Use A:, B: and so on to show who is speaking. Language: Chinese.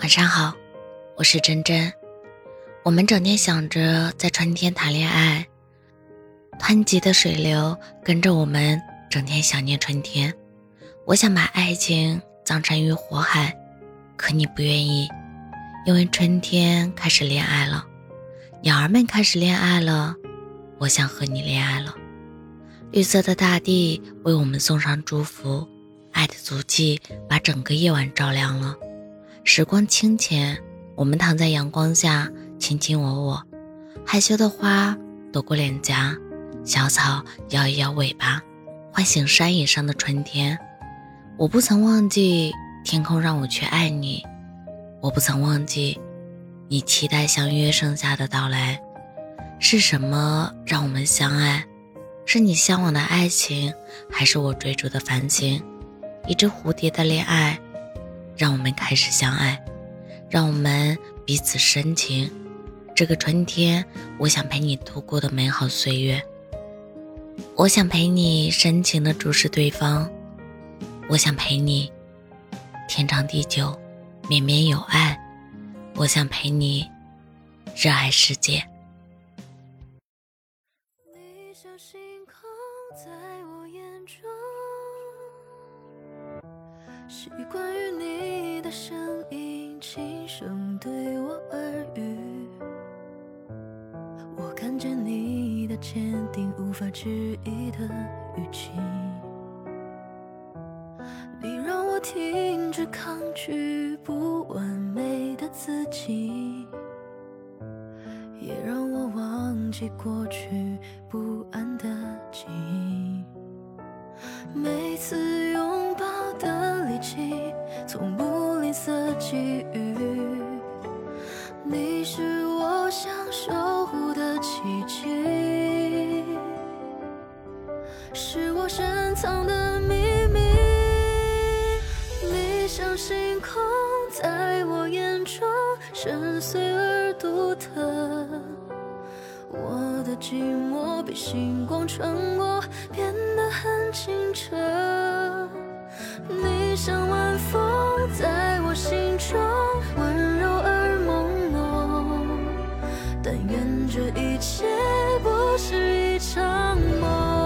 A: 晚上好，我是真真。我们整天想着在春天谈恋爱，湍急的水流跟着我们整天想念春天。我想把爱情葬沉于火海，可你不愿意，因为春天开始恋爱了，鸟儿们开始恋爱了，我想和你恋爱了。绿色的大地为我们送上祝福，爱的足迹把整个夜晚照亮了。时光清浅，我们躺在阳光下，卿卿我我。害羞的花躲过脸颊，小草摇一摇尾巴，唤醒山野上的春天。我不曾忘记天空让我去爱你，我不曾忘记你期待相约盛夏的到来。是什么让我们相爱？是你向往的爱情，还是我追逐的繁星？一只蝴蝶的恋爱。让我们开始相爱，让我们彼此深情。这个春天，我想陪你度过的美好岁月。我想陪你深情的注视对方，我想陪你天长地久，绵绵有爱。我想陪你热爱世界。
B: 习惯于你的。声音轻声对我耳语，我看见你的坚定，无法置疑的语气。你让我停止抗拒不完美的自己，也让我忘记过去不安的记忆。每次拥抱的力气，从不。吝啬给予，你是我想守护的奇迹，是我深藏的秘密。你像星空，在我眼中深邃而独特。寂寞被星光穿过变得很清澈你像晚风在我心中温柔而朦胧但愿这一切不是一场梦。